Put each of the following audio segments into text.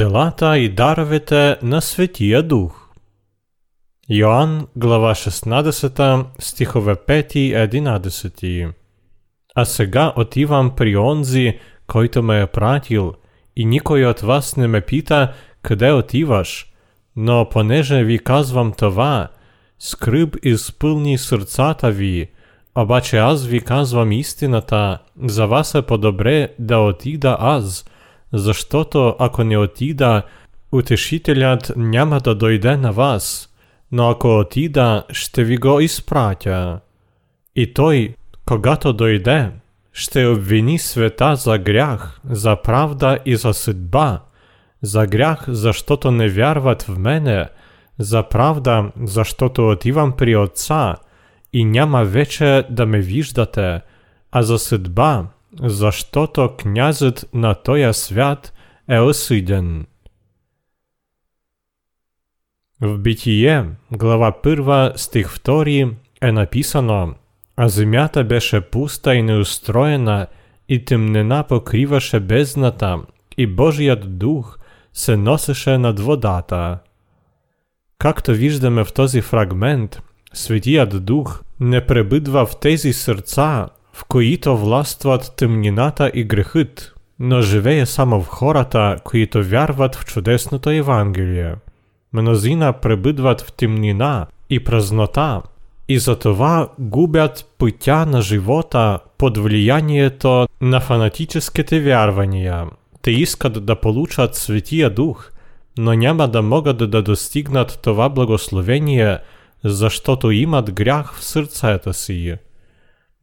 Делата і даровите на Святія Дух. Йоанн, глава 16, стихове 5 и 11. А сега отивам при онзи, който ме е пратил, и никой от вас не ме пита, къде отиваш, но понеже ви казвам това, скриб изпълни сърцата ви, обаче аз ви казвам истината, за вас е по-добре да отида аз, защото ако не отида, утешителят няма да дойде на вас, но ако отида, ще ви го изпратя. И той, когато дойде, ще обвини света за грях, за правда и за съдба, за грях, защото не вярват в мене, за правда, защото отивам при Отца и няма вече да ме виждате, а за съдба, защото князът на тоя свят е осъден. В Битие, глава 1, стих 2 е написано А земята беше пуста и неустроена, и темнина покриваше бездната, и Божият дух се носеше над водата. Както виждаме в този фрагмент, Светият Дух не пребъдва в тези сърца, в които властват тъмнината и грехът, но живее само в хората, които вярват в чудесното Евангелие. Мнозина пребъдват в темнина и празнота, и затова губят пътя на живота под влиянието на фанатическите вярвания. Те искат да получат Светия Дух, но няма да могат да достигнат това благословение, защото имат грях в сърцата си.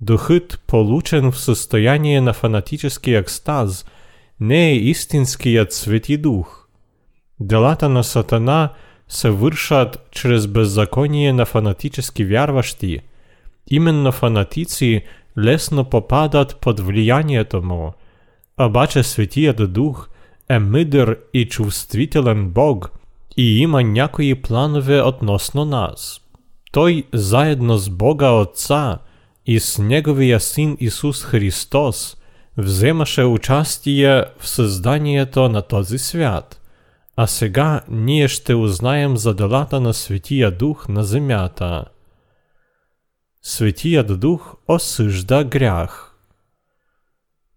Духът, получен в състояние на фанатически екстаз, не е истинският свети дух. Делата на Сатана се вършат чрез беззаконие на фанатически вярващи. Именно фанатици лесно попадат под влиянието му. Обаче Светият Дух е мъдър и чувствителен Бог и има някои планове относно нас. Той заедно с Бога Отца – и с Неговия Син Исус Христос вземаше участие в създанието на този свят. А сега ние ще узнаем за делата на Светия Дух на земята. Светият Дух осъжда грях.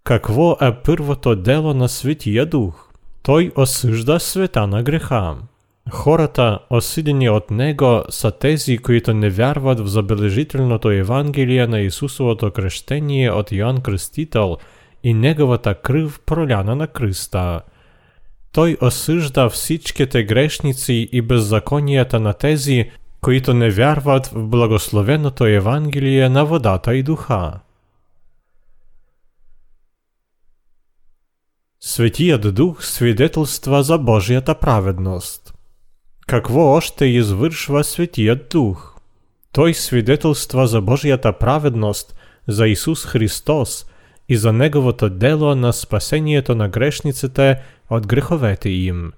Какво е първото дело на Светия Дух? Той осъжда света на греха. Хората, осъдени от него, са тези, които не вярват в забележителното Евангелие на Исусовото кръщение от Йоанн Кръстител и неговата кръв проляна на кръста. Той осъжда всичките грешници и беззаконията на тези, които не вярват в благословеното Евангелие на водата и духа. Светият Дух свидетелства за Божията праведност – какво още извършва Светият Дух? Той свидетелства за Божията праведност, за Исус Христос и за Неговото дело на спасението на грешниците от греховете им.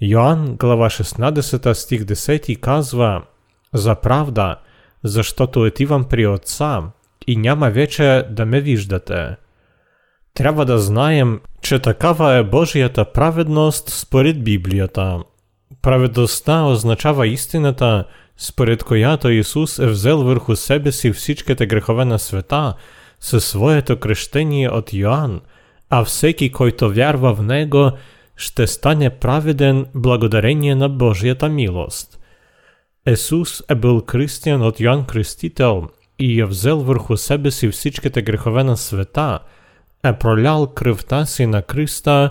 Йоанн, глава 16, стих 10 казва «За правда, защото отивам при Отца и няма вече да ме виждате». Трябва да знаем, че такава е Божията праведност според Библията – праведоста означава істината, според която Ісус е взял верху себе сі всічки те греховена свята, се своєто крещення от Йоанн, а всякий, който вярва в Него, ще стане праведен благодарення на Бож'ята милост. Ісус е был крістян от Йоанн Крестител, і е взял верху себе сі всічки те греховена свята, е пролял кривта сі на Христа,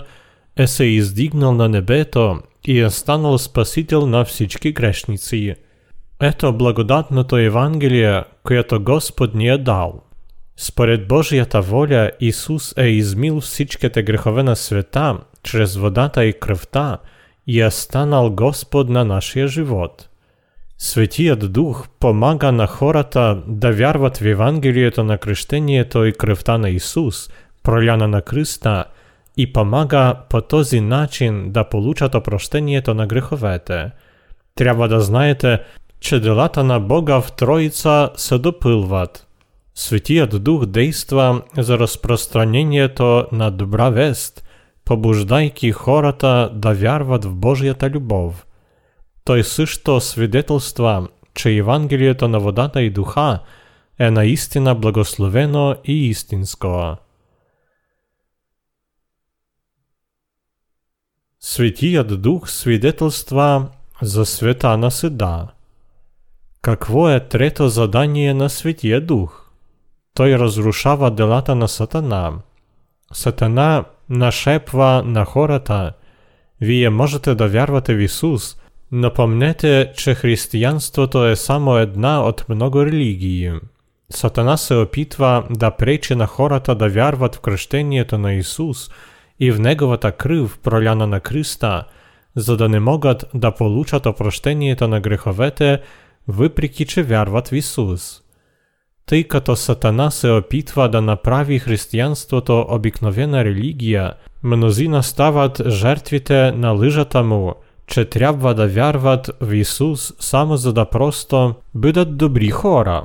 е се іздігнал на небето, и е станал спасител на всички грешници. Ето благодатното Евангелие, което Господ ни е дал. Според Божията воля Исус е измил всичките грехове на света чрез водата и кръвта и е станал Господ на нашия живот. Светият Дух помага на хората да вярват в Евангелието на кръщението и кръвта на Исус, проляна на кръста – и помага по този начин да получат опрощението на греховете. Трябва да знаете, че делата на Бога в Троица се допълват. Светият Дух действа за разпространението на добра вест, побуждайки хората да вярват в Божията любов. Той също свидетелства, че Евангелието на водата и духа е наистина благословено и истинско. Светият Дух свидетелства за света на седа. Какво е трето задание на Светия Дух? Той разрушава делата на Сатана. Сатана нашепва на хората. Вие можете да вярвате в Исус, но помнете, че християнството е само една от много религии. Сатана се опитва да пречи на хората да вярват в кръщението на Исус и в Неговата кръв, проляна на Христа, за да не могат да получат опрощението на греховете, въпреки че вярват в Исус. Тъй като Сатана се опитва да направи християнството обикновена религия, мнозина стават жертвите на лъжата му, че трябва да вярват в Исус само за да просто бъдат добри хора.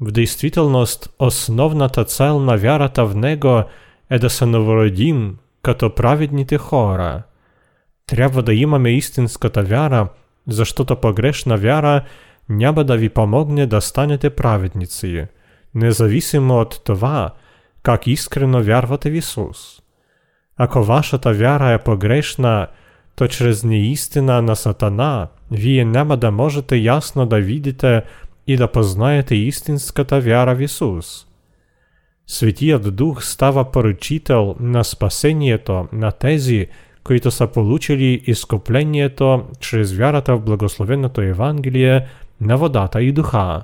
В действителност, основната цел на вярата в Него е да се новородим като праведните хора. Трябва да имаме истинската вяра, защото погрешна вяра няма да ви помогне да станете праведници, независимо от това, как искрено вярвате в Исус. Ако вашата вяра е погрешна, то чрез неистина на Сатана вие няма да можете ясно да видите и да познаете истинската вяра в Исус. Светият Дух става поручител на спасението на тези, които са получили изкуплението чрез вярата в благословеното Евангелие на водата и духа.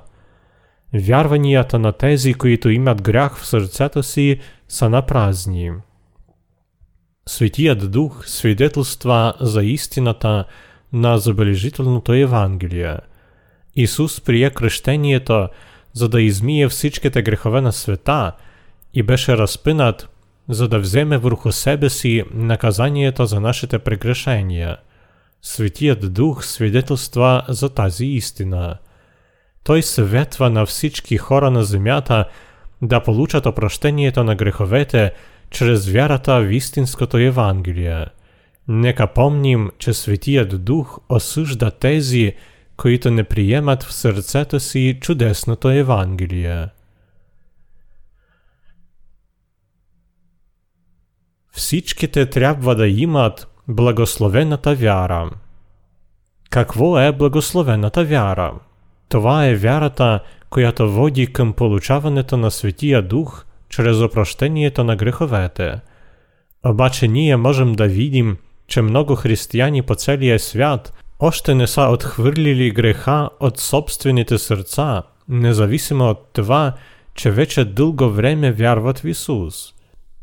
Вярванията на тези, които имат грях в сърцето си, са напразни. Светият Дух свидетелства за истината на забележителното Евангелие. Исус прие кръщението, за да измие всичките грехове на света і Бешераспинат задавземе в руху себеси наказание та за наше те прегрешение. Святіят Дух свідетельства за тазі істина. Той светва на всічки хора на земята, да получат опрощеніє на греховете через вярата в істинското Євангеліє. Нека помнім, че Святіят Дух осужда тези, които не приємат в серцето си чудесното Євангеліє. Всичките трябва да имат благословената вяра. Какво е благословената вяра? Това е вярата, която води към получаването на Светия Дух чрез опрощението на греховете. Обаче ние можем да видим, че много християни по целия свят още не са отхвърлили греха от собствените сърца, независимо от това, че вече дълго време вярват в Исус.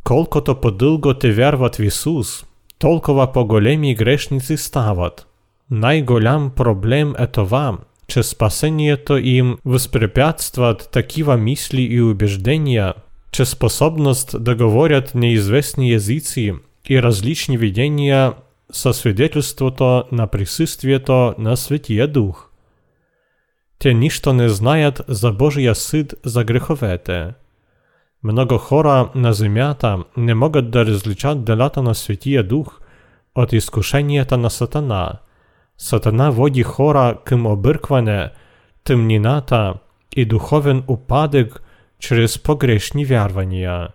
Колкото по-дълго те вярват в Исус, толкова по-големи грешници стават. Най-голям проблем е това, че спасението им възпрепятстват такива мисли и убеждения, че способност да говорят неизвестни езици и различни видения са свидетелството на присъствието на Светия Дух. Те нищо не знаят за Божия съд за греховете. Много хора на земята не могат да различат делата на Светия Дух от изкушенията на Сатана. Сатана води хора към объркване, тъмнината и духовен упадък чрез погрешни вярвания.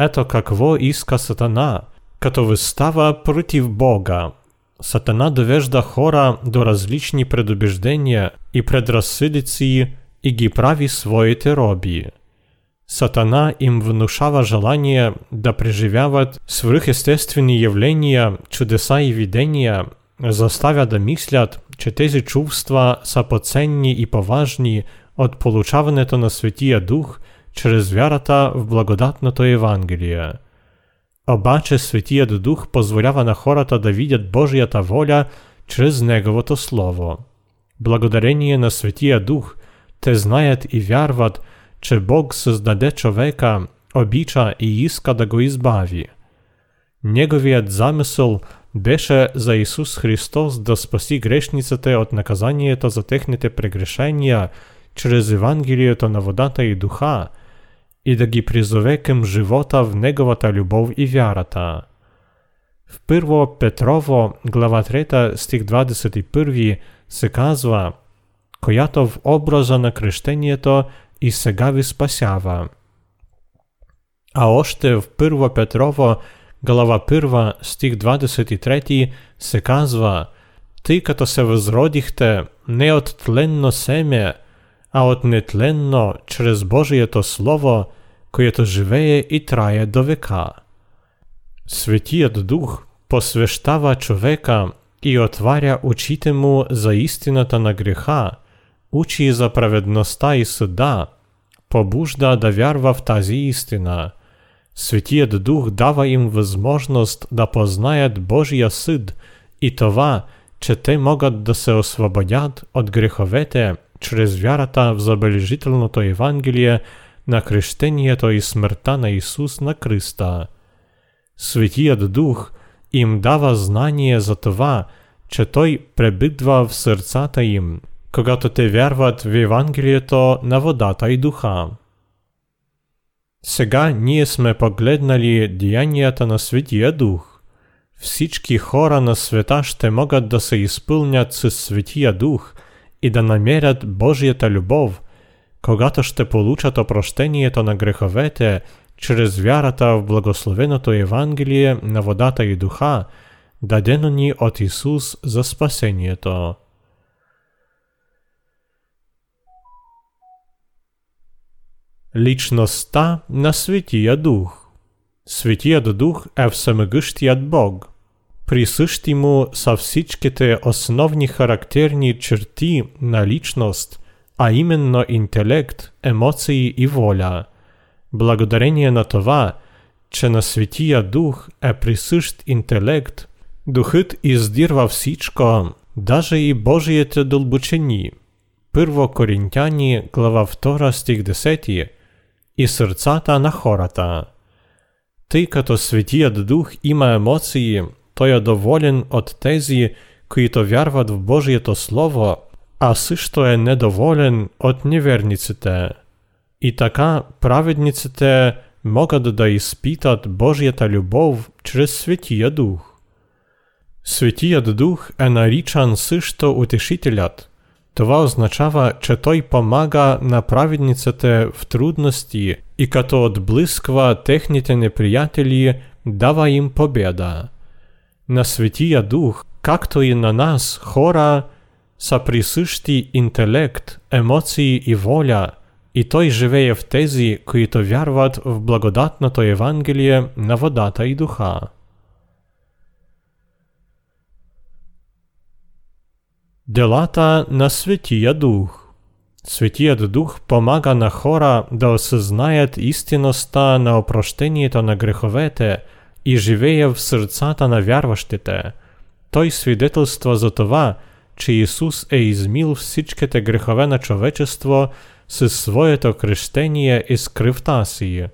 Ето какво иска Сатана, като выстава против Бога. Сатана довежда хора до различни предубеждения и предразсъдици и ги прави своите роби. Сатана им внушава желание да преживяват явления, чудеса и видения, заставя да мислят, че чувства са поценни и поважни от получаването на Светия Дух чрез вярата в благодатното Евангелие. Обаче Светият Дух позволява на хората да видят Божията воля чрез Неговото Слово. Благодарение на Светия Дух, те знаят и вярват, че Бог създаде човека, обича и иска да го избави. Неговият замисъл беше за Исус Христос да спаси грешниците от наказанието за техните прегрешения чрез Евангелието на водата и духа и да ги призове към живота в Неговата любов и вярата. В 1 Петрово, глава 3, стих 21 се казва «Която в образа на крещението и сега ви спасява». А още в 1 Петрово, глава 1, стих 23 се казва «Тъй като се възродихте не от тленно семе, а от нетленно чрез Божието Слово, което живее и трае до века». Светият Дух посвещава човека и отваря очите му за истината на греха, учи за праведността и съда, побужда да вярва в тази истина. Светият Дух дава им възможност да познаят Божия съд и това, че те могат да се освободят от греховете чрез вярата в забележителното Евангелие на крещението и смъртта на Исус на кръста. Светият Дух им дава знание за това, че Той пребидва в сърцата им, когато те вярват в Евангелието на водата и духа. Сега ние сме погледнали деянията на Светия Дух. Всички хора на света ще могат да се изпълнят с Светия Дух и да намерят Божията любов, когато ще получат опрощението на греховете чрез вярата в благословеното Евангелие на водата и духа, дадено ни от Исус за спасението. Личността на Светия Дух Светият Дух е всемогъщият Бог. Присъщи му са всичките основни характерни черти на личност, а именно интелект, емоции и воля – Благодарение на това, че на Светия Дух е присъщ интелект, Духът издирва всичко, даже и Божиите дълбочини. Първо Коринтяни, глава 2, стих 10 и сърцата на хората. Тъй като Светият Дух има емоции, той е доволен от тези, които вярват в Божието Слово, а също е недоволен от неверниците. И така праведниците могат да изпитат Божията любов чрез Светия Дух. Светият Дух е наричан също утешителят. Това означава, че той помага направедниците в трудности и като отблисква техните неприятели, дава им победа. На Светия Дух, както и на нас, хора, са присъщи интелект, емоции и воля – и той живее в тези, които вярват в благодатното Евангелие на водата и духа. Делата на Светия Дух Светият Дух помага на хора да осъзнаят истинността на опрощението на греховете и живее в сърцата на вярващите. Той свидетелства за това, че Исус е измил всичките грехове на човечество – със своето крещение из кръвта си.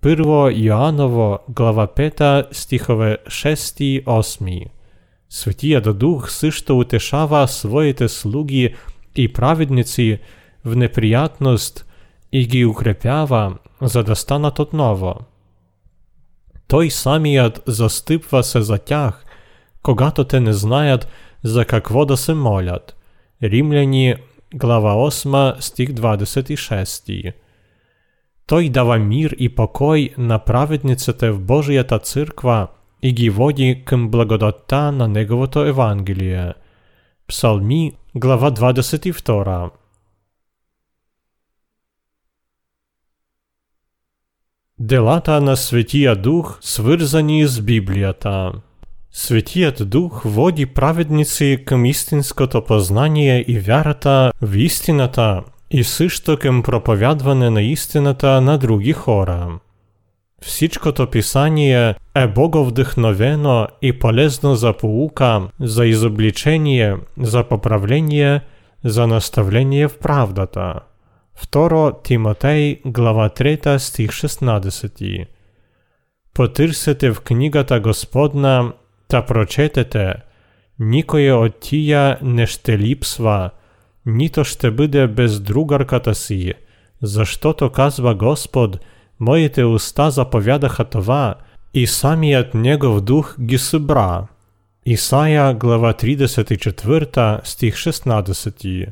Първо Йоанново, глава 5, стихове 6 и 8. Светият Дух също утешава своите слуги и праведници в неприятност и ги укрепява, за да станат отново. Той самият застъпва се за тях, когато те не знаят за какво да се молят. Римляни глава 8, стих 26. Той дава мир и покой на праведниците в Божията църква и ги води към благодатта на Неговото Евангелие. Псалми, глава 22. Делата на Светия Дух, свързани с Библията. Светият Дух води праведници към истинското познание и вярата в истината и също към проповядване на истината на други хора. Всичкото писание е боговдъхновено и полезно за поука, за изобличение, за поправление, за наставление в правдата. 2 Тимотей, глава 3, стих 16. Потърсете в книгата Господна та прочетете, никоє от тія не ще ліпсва, ніто ще буде без другарката за що то казва Господ, моїте уста заповядаха това, и самият негов дух ги събра. Глава 34 стих 16.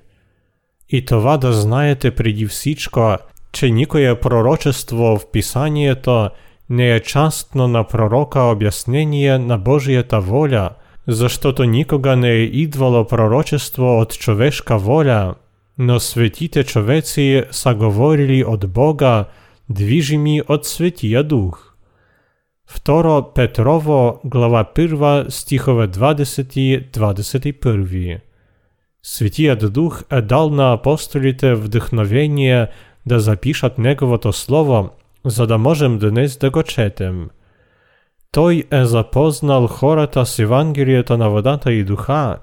І това да знаєте преди всичко, че никое пророчество в Писанието не е частно на пророка обяснение на Божията воля, защото никога не е идвало пророчество от човешка воля, но светите човеци са говорили от Бога, движими от Светия Дух. Второ Петрово, глава 1, стихове 20-21. Светият Дух дал на апостолите вдъхновение да запишат Неговото Слово, за да можем днес да го четем. Той е запознал хората с Евангелието на водата и духа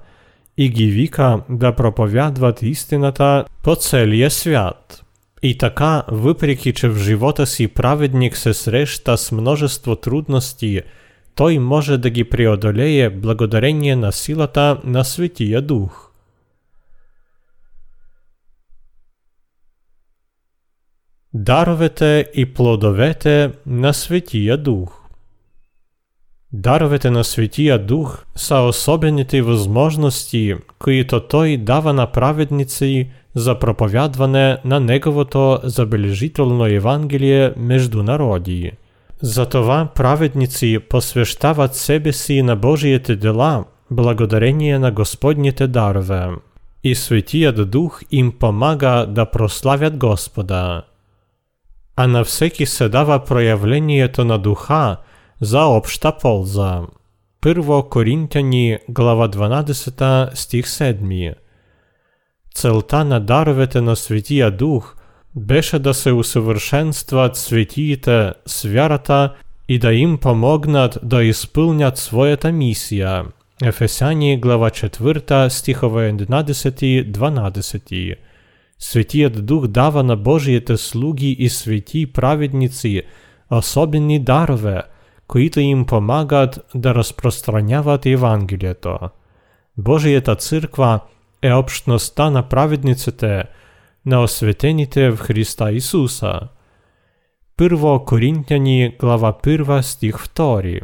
и ги вика да проповядват истината по целия свят. И така, въпреки че в живота си праведник се среща с множество трудности, той може да ги преодолее благодарение на силата на Светия Дух. Даровете и плодовете на Святия Дух Даровете на Светия Дух са особените възможности, които Той дава на праведници за проповядване на Неговото забележително Евангелие между народи. Затова праведници посвещават себе си на Божиите дела, благодарение на Господните дарове. И Светият Дух им помага да прославят Господа. А на всеки се дава проявлението на Духа – за обща полза. Първо Коринтяни, глава 12, стих 7. Целта на даровете на Светия Дух беше да се усъвършенстват светиите с вярата и да им помогнат да изпълнят своята мисия. Ефесяни, глава 4, стихове 11-12. Светият Дух дава на Божиите слуги и свети праведници особени дарове – които им помагат да разпространяват Евангелието. Божията църква е общността на праведниците, на осветените в Христа Исуса. Първо Коринтяни, глава 1, стих 2.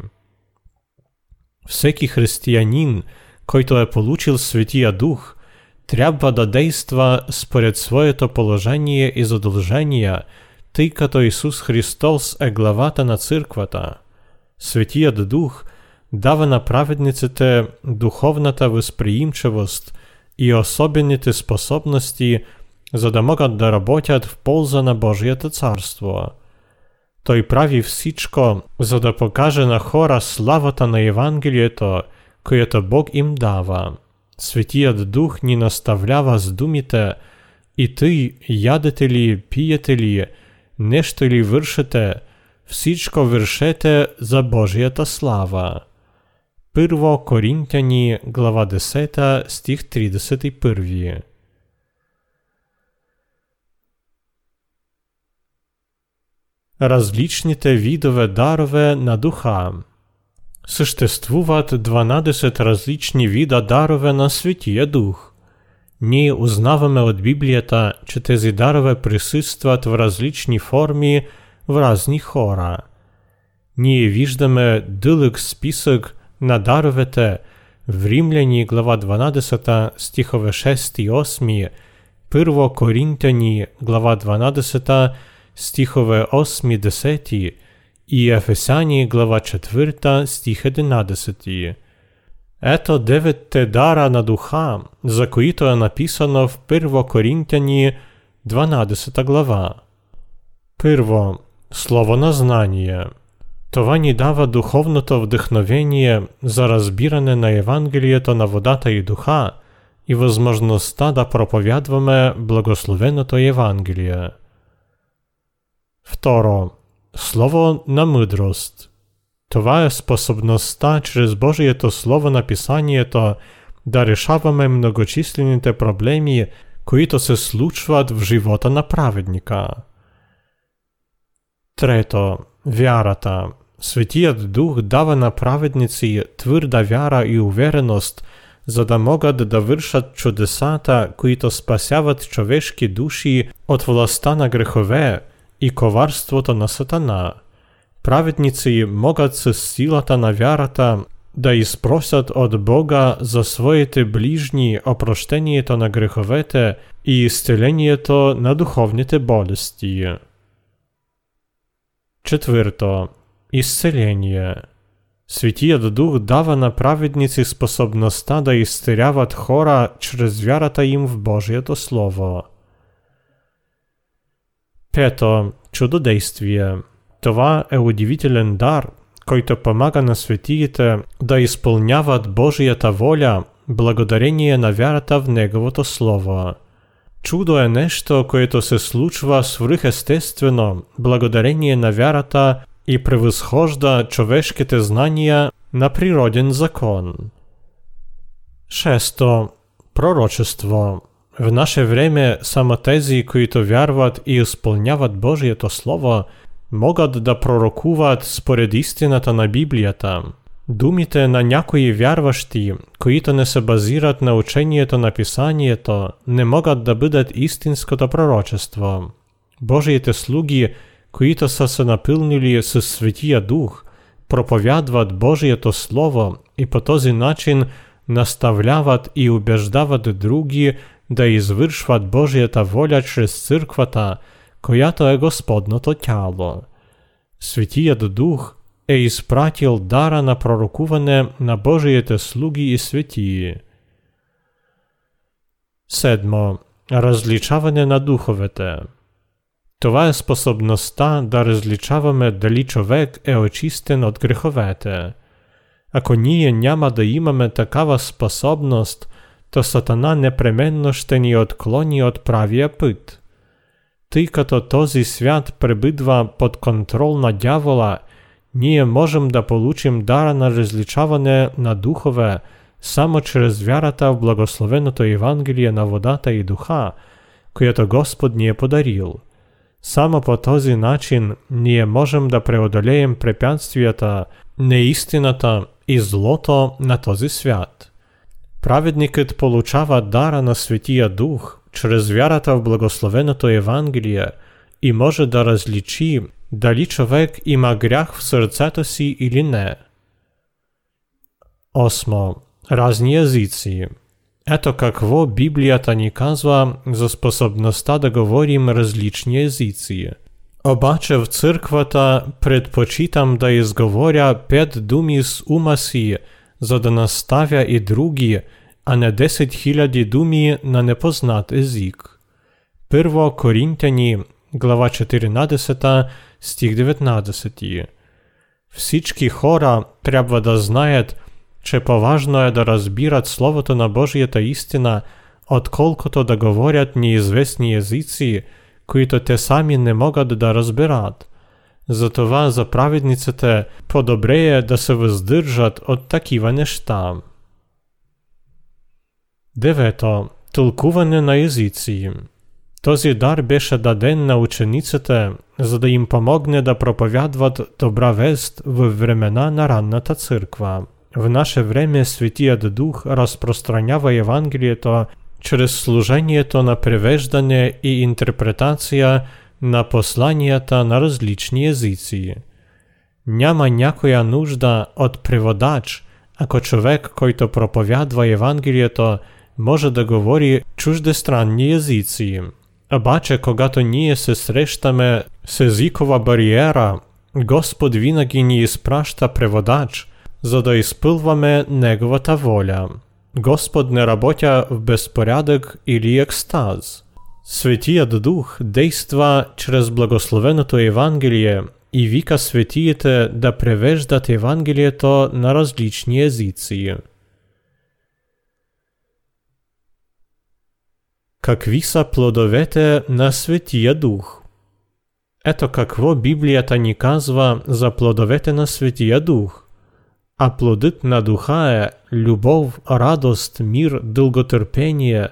Всеки християнин, който е получил Светия Дух, трябва да действа според своето положение и задължения, тъй като Исус Христос е главата на църквата – Светият Дух дава на праведниците духовната възприимчивост и особените способности, за да могат да работят в полза на Божието царство. Той прави всичко, за да покаже на хора славата на Евангелието, което Бог им дава. Светият Дух ни наставлява с думите «И тъй, ядете ли, пиете ли, нещо ли вършите, всичко вършете за Божията слава. Първо Коринтяни, глава 10, стих 31. Различните видове дарове на духа Съществуват 12 различни вида дарове на Светия Дух. Ние узнаваме от Библията, че тези дарове присъстват в различни форми – в разни хора. Ние виждаме дълъг списък на даровете в Римляни глава 12 стихове 6 и 8, Първо Коринтяни глава 12 стихове 8 10 и Ефесяни глава 4 стих 11. Ето деветте дара на духа, за които е написано в Първо Коринтяни 12 глава. Първо, Слово на знание. Това ни дава духовното вдъхновение за разбиране на Евангелието на водата и духа и възможността да проповядваме благословеното Евангелие. Второ. Слово на мъдрост. Това е способността чрез Божието Слово на Писанието да решаваме многочислените проблеми, които се случват в живота на праведника. Трето, вярата. Светият Дух дава на праведници твърда вяра и увереност, за да могат да вършат чудесата, които спасяват човешки души от властта на грехове и коварството на Сатана. Праведниці могат с силата на вярата да испросят од Бога за своите ближни опроштението на греховете и исцелението на духовните болести. Четврто. Исцеление. Светият Дух дава на праведници способността да изцеляват хора чрез вярата им в Божието Слово. Пето. Чудодействие. Това е удивителен дар, който помага на светиите да изпълняват Божията воля благодарение на вярата в Неговото Слово. Чудо е нещо, което се случва свръхестествено благодарение на вярата и превъзхожда човешките знания на природен закон. Шесто. Пророчество. В наше време само тези, които вярват и изпълняват Божието Слово, могат да пророкуват според истината на Библията. Думите на някои вярващи, които не се базират на учението на Писанието, не могат да бъдат истинското пророчество. Божиите слуги, които са се напълнили със Светия Дух, проповядват Божието Слово и по този начин наставляват и убеждават други да извършват Божията воля чрез църквата, която е Господното тяло. Светият Дух е изпратил дара на пророкуване на Божиите слуги и светии. Седмо. Различаване на духовете. Това е способността да различаваме дали човек е очистен от греховете. Ако ние няма да имаме такава способност, то Сатана непременно ще ни отклони от правия път. Тъй като този свят пребидва под контрол на дявола, ние можем да получим дара на различаване на духове само чрез вярата в благословеното Евангелие на водата и духа, което Господ ни е подарил. Само по този начин ние можем да преодолеем препятствията, неистината и злото на този свят. Праведникът получава дара на Светия Дух чрез вярата в благословеното Евангелие и може да различи дали човек има грях в сърцето си или не. Осмо. Разни езици. Ето какво Библията ни казва за способността да говорим различни езици. Обаче в църквата предпочитам да изговоря пет думи с ума си, за да наставя и други, а не 10 000 думи на непознат език. Първо Коринтяни, глава 14, стих 19. Всички хора трябва да знаят, че поважно е да разбират Словото на Божията истина, отколкото да говорят неизвестни езици, които те сами не могат да разберат. Затова за праведниците по-добре е да се въздържат от такива неща. Девето. Тълкуване на езици. Този дар беше даден на учениците, за да им помогне да проповядват добра вест в времена на ранната църква. В наше време Светият Дух разпространява Евангелието чрез служението на превеждане и интерпретация на посланията на различни езици. Няма някоя нужда от преводач, ако човек, който проповядва Евангелието, може да говори чуждестранни езици. Обаче, когато ние се срещаме с езикова бариера, Господ винаги ни изпраща преводач, за да изпълваме Неговата воля. Господ не работя в безпорядък или екстаз. Светият Дух действа чрез благословеното Евангелие и вика светиите да превеждат Евангелието на различни езици. Какви са плодовете на Светия Дух? Ето какво Библията ни казва за плодовете на Светия Дух. А плодът на Духа е любов, радост, мир, дълготърпение,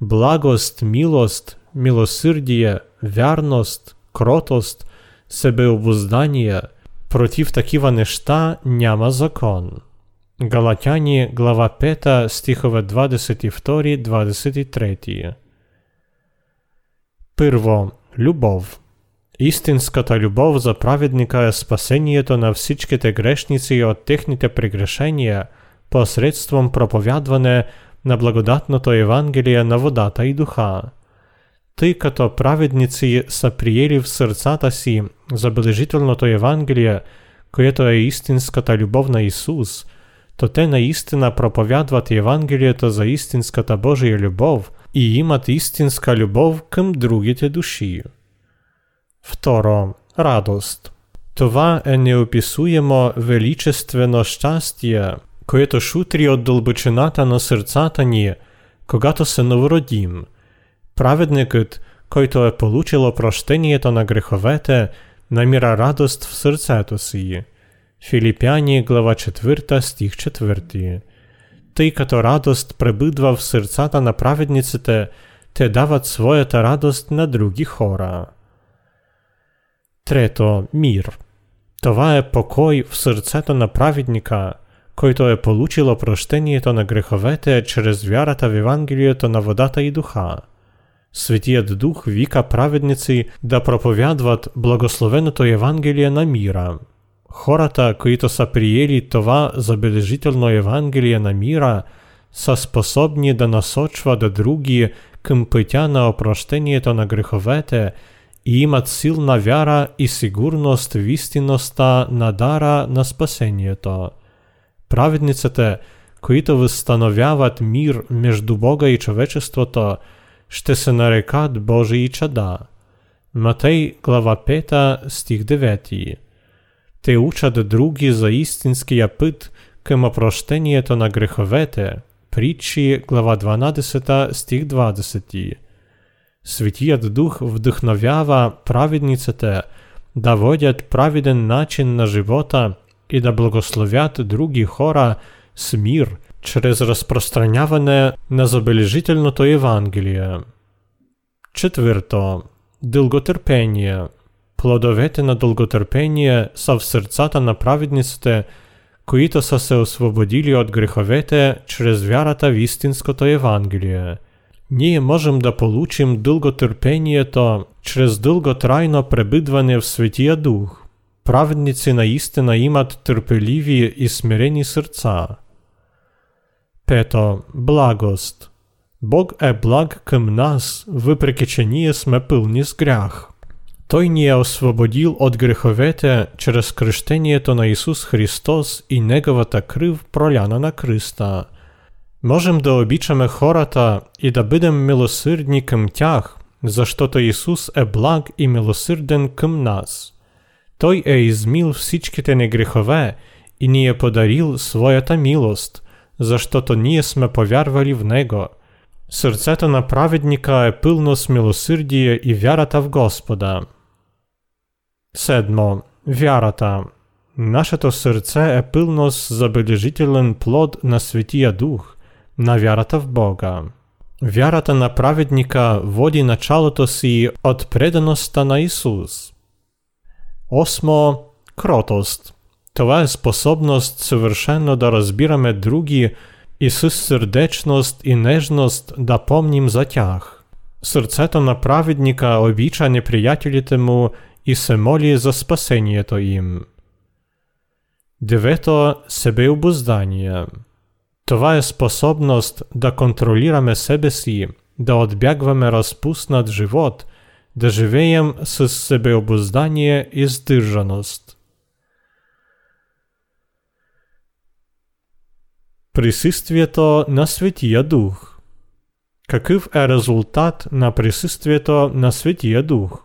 благост, милост, милосърдие, вярност, кротост, себеобуздание. Против такива неща няма закон. Галатяни, глава 5, стихове 22-23. Първо, любов. Истинската любов за праведника е спасението на всичките грешници от техните прегрешения посредством проповядване на благодатното Евангелие на водата и духа. Тъй като праведници са приели в сърцата си забележителното Евангелие, което е истинската любов на Исус, то те наистина проповядват Евангелието за истинската Божия любов и имат истинска любов към другите души. Второ, радост. Това е неописуемо величествено щастие, което шутри от дълбочината на сърцата ни, когато се новородим. Праведникът, който е получил прощението на греховете, намира радост в сърцето си. Филипяни, глава 4, стих 4. Тъй като радост пребъдва в сърцата на праведниците, те дават своята радост на други хора. Трето, мир. Това е покой в сърцето на праведника, който е получил прощението на греховете чрез вярата в Евангелието на водата и духа. Светият Дух вика праведници да проповядват благословеното Евангелие на мира. Хората, които са приели това забележително Евангелие на мира, са способни да насочват други към пътя на опрощението на греховете и имат силна вяра и сигурност в истинността на дара на спасението. Праведниците, които възстановяват мир между Бога и човечеството, ще се нарекат Божии чада. Матей, глава 5, стих 9. Те учат други за истинския път към опрощението на греховете. Притчи, глава 12, стих 20. Светият Дух вдъхновява праведниците да водят праведен начин на живота и да благословят други хора с мир чрез разпространяване на забележителното Евангелие. Четвърто. Дълготърпение. Плодовете на дълготърпение са в сърцата на праведниците, които са се освободили от греховете чрез вярата в истинското Евангелие. Ние можем да получим дълготърпението чрез дълготрайно пребъдване в Светия Дух. Праведници наистина имат търпеливи и смирени сърца. Пето. Благост. Бог е благ към нас, въпреки че ние сме пълни с грях. Той ни е освободил от греховете чрез кръщението на Исус Христос и Неговата кръв проляна на кръста. Можем да обичаме хората и да бъдем милосърдни към тях, защото Исус е благ и милосърден към нас. Той е измил всичките ни грехове и ни е подарил своята милост, защото ние сме повярвали в Него. Сърцето на праведника е пълно с милосърдие и вярата в Господа. Седмо. Вярата. Нашето сърце е пълно с забележителен плод на Светия Дух, на вярата в Бога. Вярата на праведника води началото си от предаността на Исус. Осмо. Кротост. Това е способност съвършено да разбираме други и с сърдечност и нежност да помним за тях. Сърцето на праведника обича неприятелите му и се моли за спасението им. Девето – себеобуздание. Това е способност да контролираме себе си, да отбягваме разпуснат живот, да живеем с себеобуздание и сдържаност. Присъствието на Светия Дух Какъв е резултат на присъствието на Светия Дух?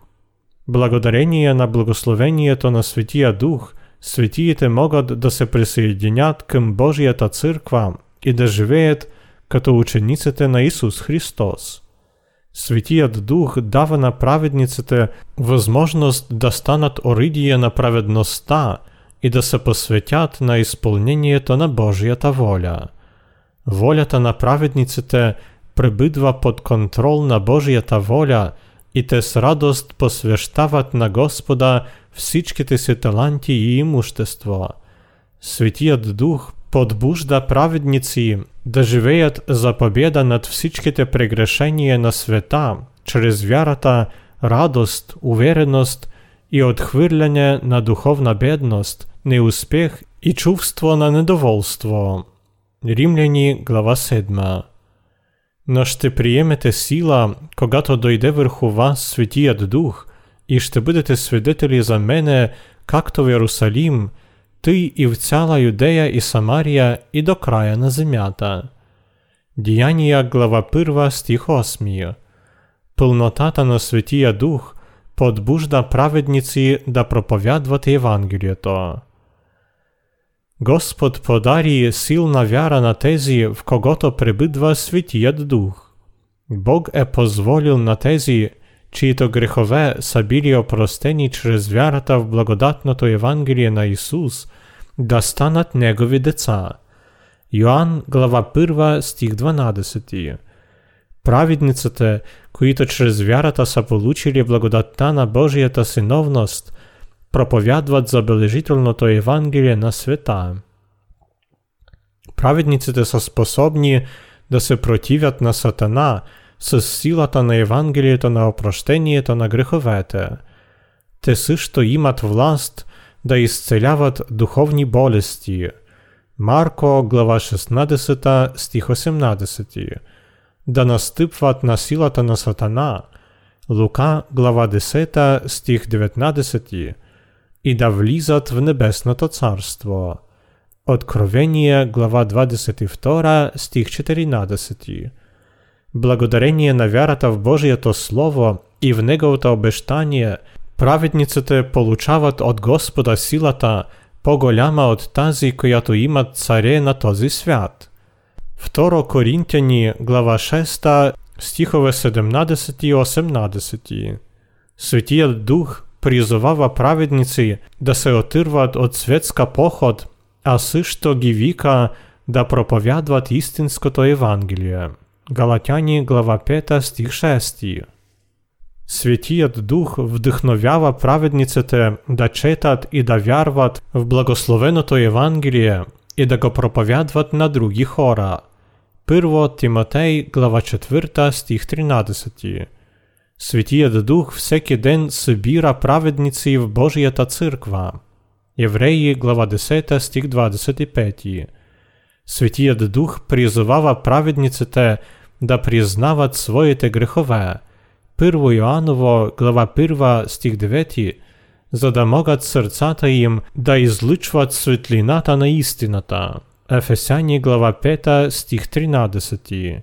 Благодарение на благословението на Светия Дух, светиите могат да се присъединят към Божията църква и да живеят като учениците на Исус Христос. Светият Дух дава на праведниците възможност да станат оридие на праведността и да се посветят на изпълнението на Божията воля. Волята на праведниците пребъдва под контрол на Божията воля – и те с радост посвещават на Господа всичките си таланти и имущество. Светият Дух подбужда праведници да живеят за победа над всичките прегрешения на света, чрез вярата, радост, увереност i odchwyrlenie na duchowna biednost, nieuspech i czувство na недовольство. Римляні, глава 7. Но ще приємете сила, когато дойде върху вас Святият Дух, і ще будете свидетелі за мене, както в Єрусалим, ти і в цяла Юдея і Самарія, і до края на земята. Діяння, глава 1, стих 8. Пълнотата на Святия Дух подбужда праведниці да проповядвати Євангеліето. Господ подарі силна вяра на тези, в когото прибидва Святият Дух. Бог е позволил на тези, чието грехове са били опростени чрез вярата в благодатното Евангелие на Исус, да станат Негови деца. Йоанн, глава 1, стих 12. Праведниците, които чрез вярата са получили благодатта на Божията синовност, проповядват забележителното Евангелие на света. Праведниците са способни да се противят на Сатана с силата на Евангелието на опрощението на греховете. Те също имат власт да изцеляват духовни болести. Марко, глава 16, стих 18. Да настъпват на силата на Сатана. Лука, глава 10, стих 19. И да влизат в небесното царство. Откровение, глава 22, стих 14. Благодарение на вярата в Божието Слово и в Неговото обещание, праведниците получават от Господа силата, по-голяма от тази, която имат царе на този свят. 2 Коринтяни, глава 6, стихове 17 и 18. Святият Дух призовава праведници да се отирват от светска поход, а също ги вика да проповядват истинското Евангелие. Галатяні, глава 5, стих 6. Святият Дух вдихновява праведниците да четат і да вярват в благословеното Євангеліє і да го проповядват на другі хора. 1 Тимотей, глава 4, стих 13. Святият Дух всеки ден собіра праведниці в Божията църква. Євреї, глава 10, стих 25. Святият Дух призовава праведниците да признават своите грехове. 1 Йоанново, глава 1, стих 9, за да могат сърцата им да излъчват светлината на истината. Ефесяни, глава 5, стих 13.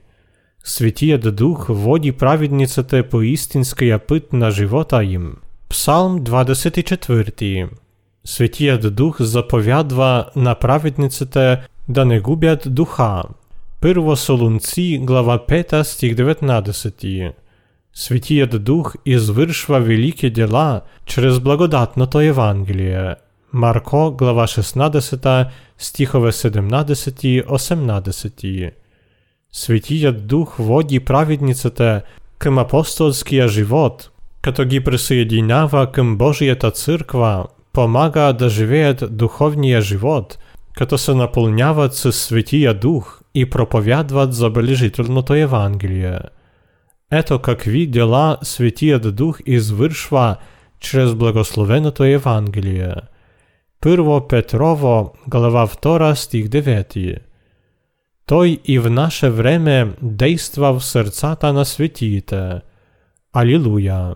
Святият Дух води праведниците по истинския път на живота им. Псалм 24. Святият Дух заповядва на праведниците да не губят духа. Първо Солунци, глава 5, стих 19. Святият Дух извършва велики дела чрез благодатното Евангелие. Марко, глава 16, стихове 17 и 18. Святият Дух води праведниците към апостолския живот, като ги присъединява към Божията църква, помага да живеят духовния живот, като се напълняват със Светия Дух и проповядват забележителното Евангелие. Ето какви дела Светият Дух извършва чрез благословеното Евангелие. Първо Петрово, глава 2, стих 9. Той і в наше время действа в серцата на святіте. Алілуя!